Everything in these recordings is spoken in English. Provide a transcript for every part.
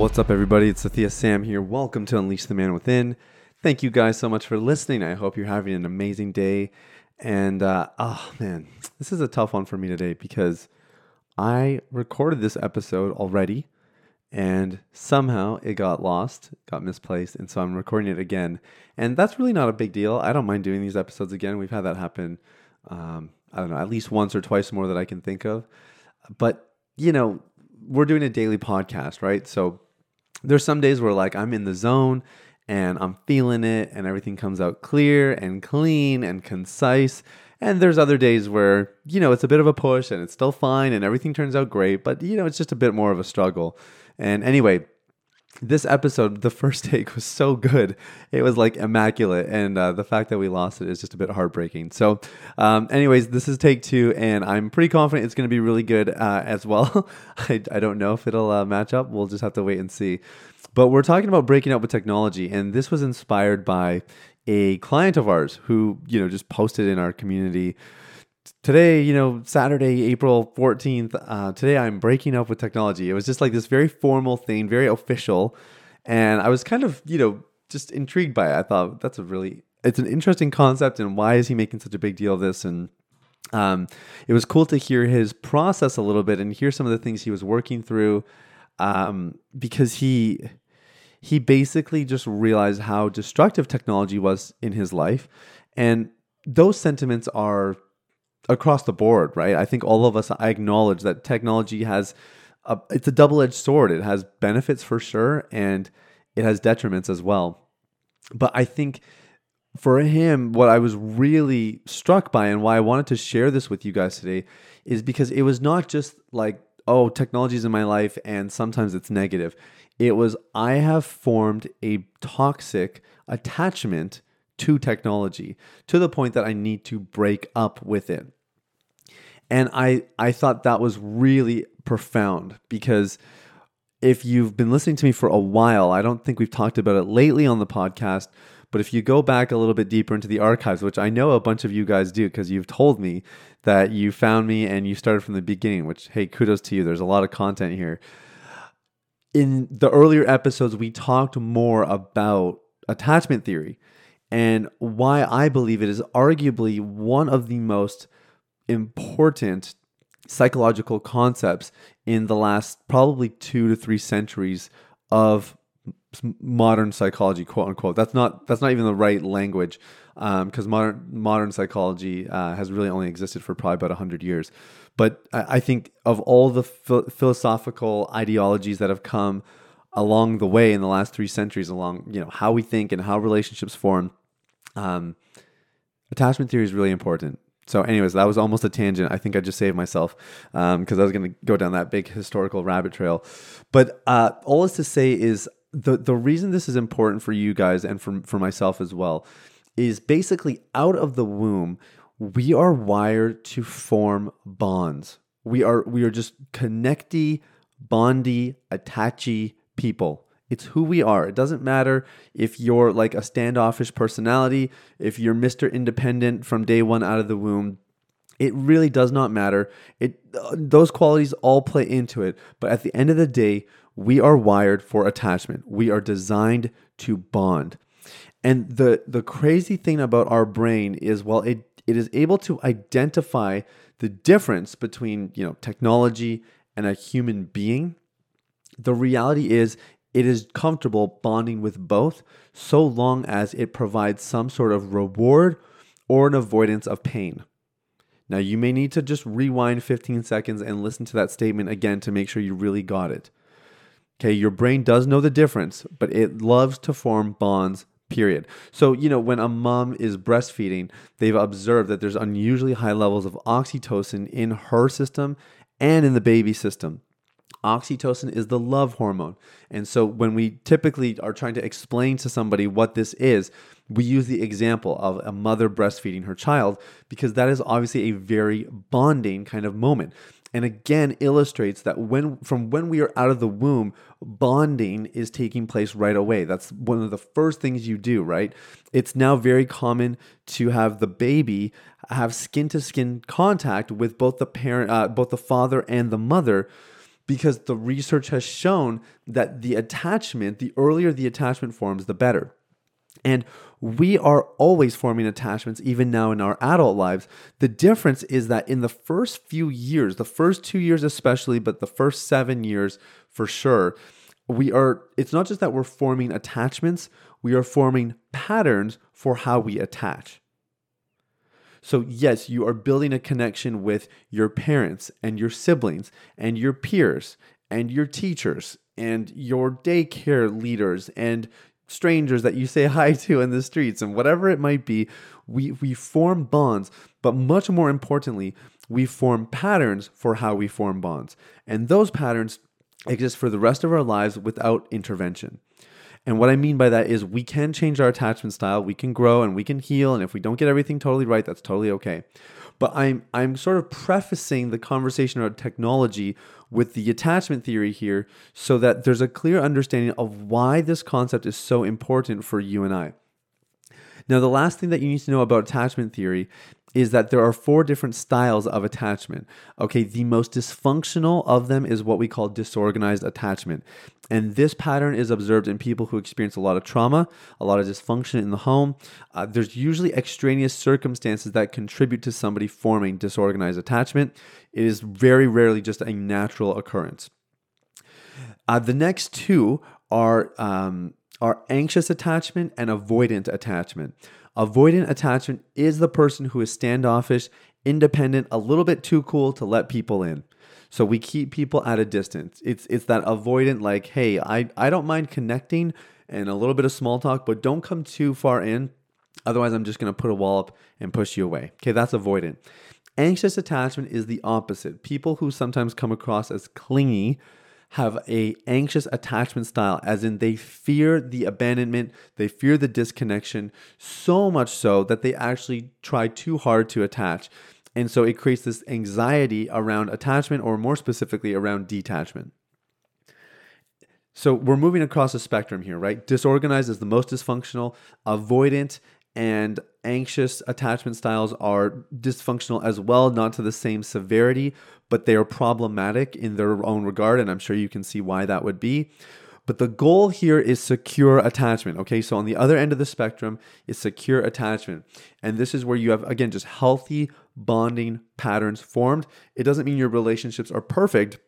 What's up, everybody? It's Sathiya Sam here. Welcome to Unleash the Man Within. Thank you guys so much for listening. I hope you're having an amazing day. And uh, oh man, this is a tough one for me today because I recorded this episode already and somehow it got lost, got misplaced. And so I'm recording it again. And that's really not a big deal. I don't mind doing these episodes again. We've had that happen, um, I don't know, at least once or twice more that I can think of. But, you know, we're doing a daily podcast, right? So there's some days where like I'm in the zone and I'm feeling it and everything comes out clear and clean and concise. And there's other days where, you know, it's a bit of a push and it's still fine and everything turns out great, but you know, it's just a bit more of a struggle. And anyway, this episode, the first take was so good. It was like immaculate. And uh, the fact that we lost it is just a bit heartbreaking. So, um, anyways, this is take two, and I'm pretty confident it's going to be really good uh, as well. I, I, don't know if it'll uh, match up. We'll just have to wait and see. But we're talking about breaking up with technology, and this was inspired by a client of ours who, you know, just posted in our community today, you know, Saturday, April 14th, uh, today I'm breaking up with technology. It was just like this very formal thing, very official. And I was kind of, you know, just intrigued by it. I thought that's a really, it's an interesting concept. And why is he making such a big deal of this? And um, it was cool to hear his process a little bit and hear some of the things he was working through um, because he, he basically just realized how destructive technology was in his life. And those sentiments are across the board, right? I think all of us I acknowledge that technology has a, it's a double-edged sword. It has benefits for sure and it has detriments as well. But I think for him what I was really struck by and why I wanted to share this with you guys today is because it was not just like oh technology is in my life and sometimes it's negative. It was I have formed a toxic attachment to technology to the point that I need to break up with it. And I, I thought that was really profound because if you've been listening to me for a while, I don't think we've talked about it lately on the podcast. But if you go back a little bit deeper into the archives, which I know a bunch of you guys do because you've told me that you found me and you started from the beginning, which, hey, kudos to you. There's a lot of content here. In the earlier episodes, we talked more about attachment theory and why I believe it is arguably one of the most important psychological concepts in the last probably two to three centuries of modern psychology, quote unquote. That's not that's not even the right language, because um, modern modern psychology uh, has really only existed for probably about hundred years. But I, I, think of all the philosophical ideologies that have come along the way in the last three centuries, along you know how we think and how relationships form, um, attachment theory is really important. So, anyways, that was almost a tangent. I think I just saved myself because um, I was going to go down that big historical rabbit trail. But uh, all is to say is the the reason this is important for you guys and for for myself as well is basically out of the womb we are wired to form bonds. We are we are just connecty, bondy, attachy people. It's who we are. It doesn't matter if you're like a standoffish personality, if you're Mr. Independent from day one out of the womb. It really does not matter. It uh, those qualities all play into it, but at the end of the day, we are wired for attachment. We are designed to bond. And the the crazy thing about our brain is well it it is able to identify the difference between, you know, technology and a human being. The reality is it is comfortable bonding with both so long as it provides some sort of reward or an avoidance of pain. Now, you may need to just rewind 15 seconds and listen to that statement again to make sure you really got it. Okay, your brain does know the difference, but it loves to form bonds, period. So, you know, when a mom is breastfeeding, they've observed that there's unusually high levels of oxytocin in her system and in the baby system. Oxytocin is the love hormone. And so when we typically are trying to explain to somebody what this is, we use the example of a mother breastfeeding her child because that is obviously a very bonding kind of moment. And again illustrates that when from when we are out of the womb, bonding is taking place right away. That's one of the first things you do, right? It's now very common to have the baby have skin to skin contact with both the parent, uh, both the father and the mother because the research has shown that the attachment, the earlier the attachment forms, the better. And we are always forming attachments, even now in our adult lives. The difference is that in the first few years, the first two years especially, but the first seven years for sure, we are, it's not just that we're forming attachments, we are forming patterns for how we attach. So, yes, you are building a connection with your parents and your siblings and your peers and your teachers and your daycare leaders and strangers that you say hi to in the streets and whatever it might be. We, we form bonds, but much more importantly, we form patterns for how we form bonds. And those patterns exist for the rest of our lives without intervention. And what I mean by that is we can change our attachment style, we can grow and we can heal. And if we don't get everything totally right, that's totally okay. But I'm I'm sort of prefacing the conversation about technology with the attachment theory here so that there's a clear understanding of why this concept is so important for you and I. Now, the last thing that you need to know about attachment theory is that there are four different styles of attachment. Okay, the most dysfunctional of them is what we call disorganized attachment. And this pattern is observed in people who experience a lot of trauma, a lot of dysfunction in the home. Uh, there's usually extraneous circumstances that contribute to somebody forming disorganized attachment. It is very rarely just a natural occurrence. Uh, the next two are, um, are anxious attachment and avoidant attachment. Avoidant attachment is the person who is standoffish, independent, a little bit too cool to let people in. So we keep people at a distance. It's it's that avoidant like, hey, I, I don't mind connecting and a little bit of small talk, but don't come too far in. Otherwise, I'm just gonna put a wall up and push you away. Okay, that's avoidant. Anxious attachment is the opposite. People who sometimes come across as clingy have a anxious attachment style as in they fear the abandonment they fear the disconnection so much so that they actually try too hard to attach. And so it creates this anxiety around attachment or more specifically around detachment. So we're moving across the spectrum here right? Disorganized is the most dysfunctional. Avoidant and anxious attachment styles are dysfunctional as well, not to the same severity, but they are problematic in their own regard. And I'm sure you can see why that would be. But the goal here is secure attachment. Okay, so on the other end of the spectrum is secure attachment. And this is where you have, again, just healthy bonding patterns formed. It doesn't mean your relationships are perfect.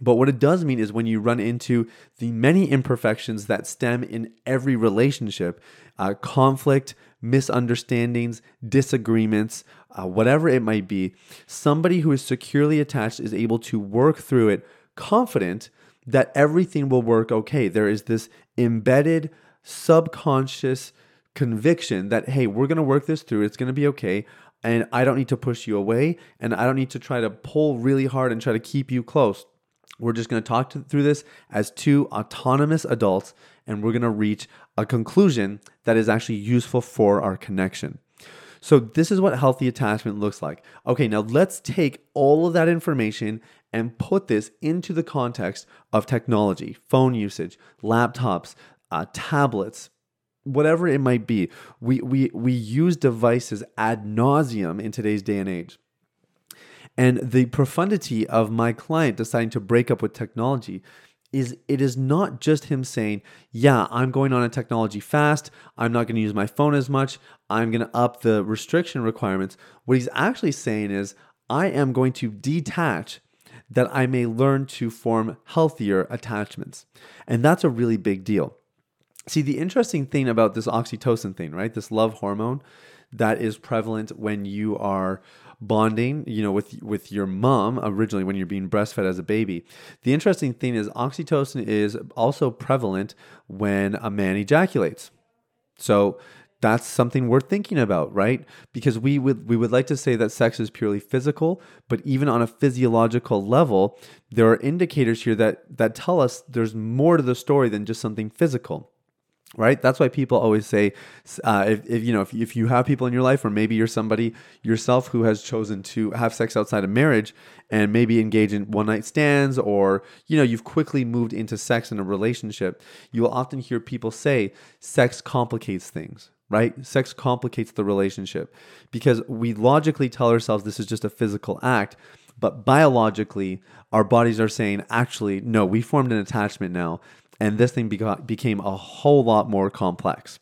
But what it does mean is when you run into the many imperfections that stem in every relationship, uh, conflict, misunderstandings, disagreements, uh, whatever it might be, somebody who is securely attached is able to work through it confident that everything will work okay. There is this embedded subconscious conviction that, hey, we're going to work this through, it's going to be okay. And I don't need to push you away, and I don't need to try to pull really hard and try to keep you close. We're just going to talk through this as two autonomous adults, and we're going to reach a conclusion that is actually useful for our connection. So, this is what healthy attachment looks like. Okay, now let's take all of that information and put this into the context of technology, phone usage, laptops, uh, tablets, whatever it might be. We, we, we use devices ad nauseum in today's day and age. And the profundity of my client deciding to break up with technology is it is not just him saying, Yeah, I'm going on a technology fast. I'm not going to use my phone as much. I'm going to up the restriction requirements. What he's actually saying is, I am going to detach that I may learn to form healthier attachments. And that's a really big deal. See, the interesting thing about this oxytocin thing, right? This love hormone that is prevalent when you are bonding, you know, with with your mom originally when you're being breastfed as a baby. The interesting thing is oxytocin is also prevalent when a man ejaculates. So that's something worth thinking about, right? Because we would we would like to say that sex is purely physical, but even on a physiological level, there are indicators here that that tell us there's more to the story than just something physical right? That's why people always say uh, if, if you know if, if you have people in your life or maybe you're somebody yourself who has chosen to have sex outside of marriage and maybe engage in one night stands or you know you've quickly moved into sex in a relationship you will often hear people say sex complicates things right? Sex complicates the relationship because we logically tell ourselves this is just a physical act but biologically our bodies are saying actually no we formed an attachment now and this thing beca- became a whole lot more complex.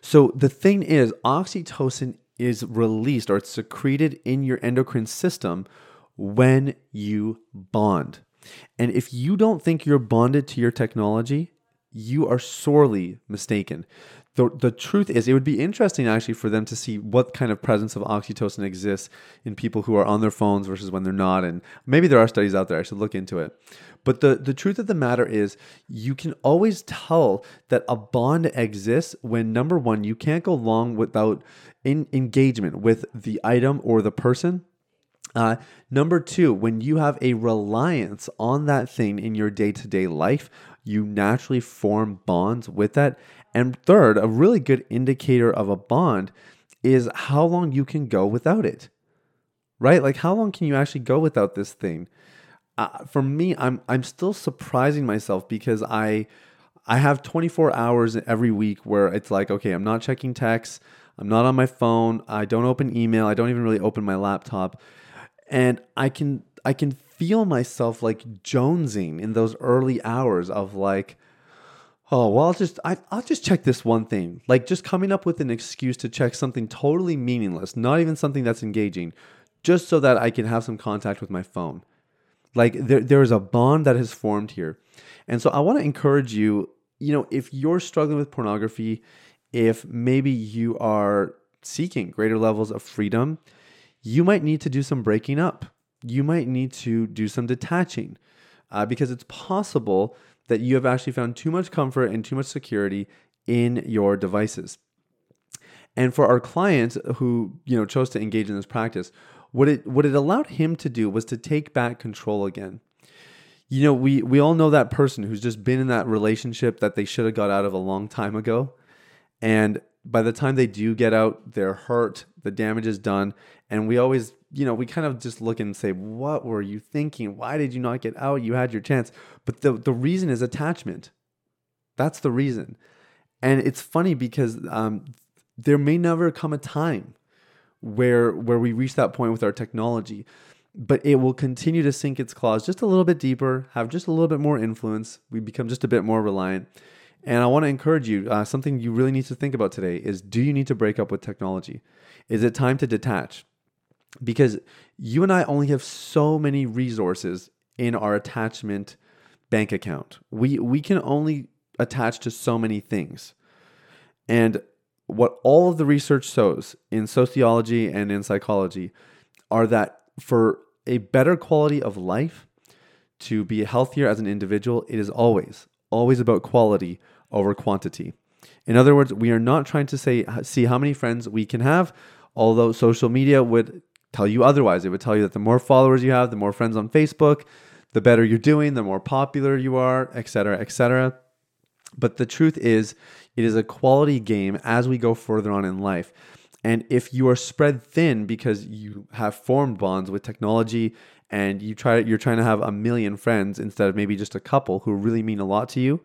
So the thing is, oxytocin is released or it's secreted in your endocrine system when you bond. And if you don't think you're bonded to your technology, you are sorely mistaken the, the truth is, it would be interesting actually for them to see what kind of presence of oxytocin exists in people who are on their phones versus when they're not. And maybe there are studies out there. I should look into it. But the, the truth of the matter is, you can always tell that a bond exists when number one, you can't go long without in engagement with the item or the person. Uh, number two, when you have a reliance on that thing in your day to day life, you naturally form bonds with that. And third, a really good indicator of a bond is how long you can go without it. Right? Like how long can you actually go without this thing? Uh, for me, I'm I'm still surprising myself because I I have 24 hours every week where it's like, okay, I'm not checking texts, I'm not on my phone, I don't open email, I don't even really open my laptop. And I can I can feel myself like jonesing in those early hours of like Oh well, I'll just I, I'll just check this one thing. Like just coming up with an excuse to check something totally meaningless, not even something that's engaging, just so that I can have some contact with my phone. Like there there is a bond that has formed here, and so I want to encourage you. You know, if you're struggling with pornography, if maybe you are seeking greater levels of freedom, you might need to do some breaking up. You might need to do some detaching, uh, because it's possible that you have actually found too much comfort and too much security in your devices. And for our client who, you know, chose to engage in this practice, what it what it allowed him to do was to take back control again. You know, we we all know that person who's just been in that relationship that they should have got out of a long time ago. And by the time they do get out, they're hurt, the damage is done, and we always you know, we kind of just look and say, what were you thinking? Why did you not get out? You had your chance. But the, the reason is attachment. That's the reason. And it's funny because um, there may never come a time where where we reach that point with our technology, but it will continue to sink its claws just a little bit deeper, have just a little bit more influence. We become just a bit more reliant. And I want to encourage you uh, something you really need to think about today is do you need to break up with technology? Is it time to detach? because you and I only have so many resources in our attachment bank account. We we can only attach to so many things. And what all of the research shows in sociology and in psychology are that for a better quality of life, to be healthier as an individual, it is always, always about quality over quantity. In other words, we are not trying to say see how many friends we can have, although social media would tell you otherwise. It would tell you that the more followers you have, the more friends on Facebook, the better you're doing, the more popular you are, etc., etc. But the truth is, it is a quality game as we go further on in life. And if you are spread thin because you have formed bonds with technology and you try you're trying to have a million friends instead of maybe just a couple who really mean a lot to you,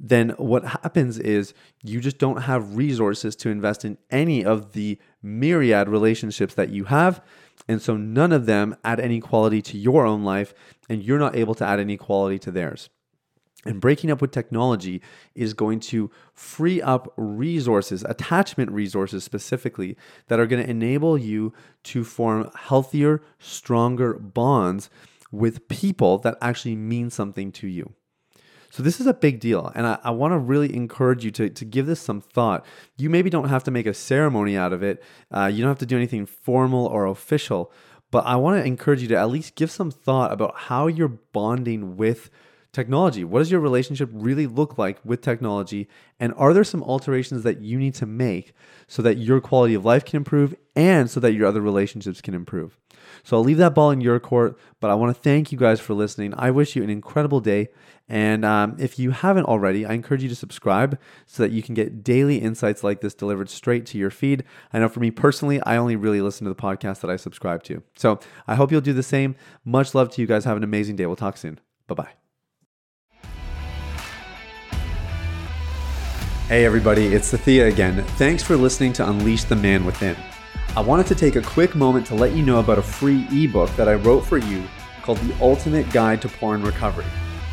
then what happens is you just don't have resources to invest in any of the myriad relationships that you have. And so none of them add any quality to your own life, and you're not able to add any quality to theirs. And breaking up with technology is going to free up resources, attachment resources specifically, that are going to enable you to form healthier, stronger bonds with people that actually mean something to you. So this is a big deal. And I, I want to really encourage you to, to give this some thought. You maybe don't have to make a ceremony out of it. Uh, you don't have to do anything formal or official. But I want to encourage you to at least give some thought about how you're bonding with technology? What does your relationship really look like with technology? And are there some alterations that you need to make so that your quality of life can improve and so that your other relationships can improve? So I'll leave that ball in your court, but I want to thank you guys for listening. I wish you an incredible day. And um, if you haven't already, I encourage you to subscribe so that you can get daily insights like this delivered straight to your feed. I know for me personally, I only really listen to the podcast that I subscribe to. So I hope you'll do the same. Much love to you guys. Have an amazing day. We'll talk soon. Bye bye. Hey, everybody, it's Sathiya again. Thanks for listening to Unleash the Man Within. I wanted to take a quick moment to let you know about a free ebook that I wrote for you called The Ultimate Guide to Porn Recovery.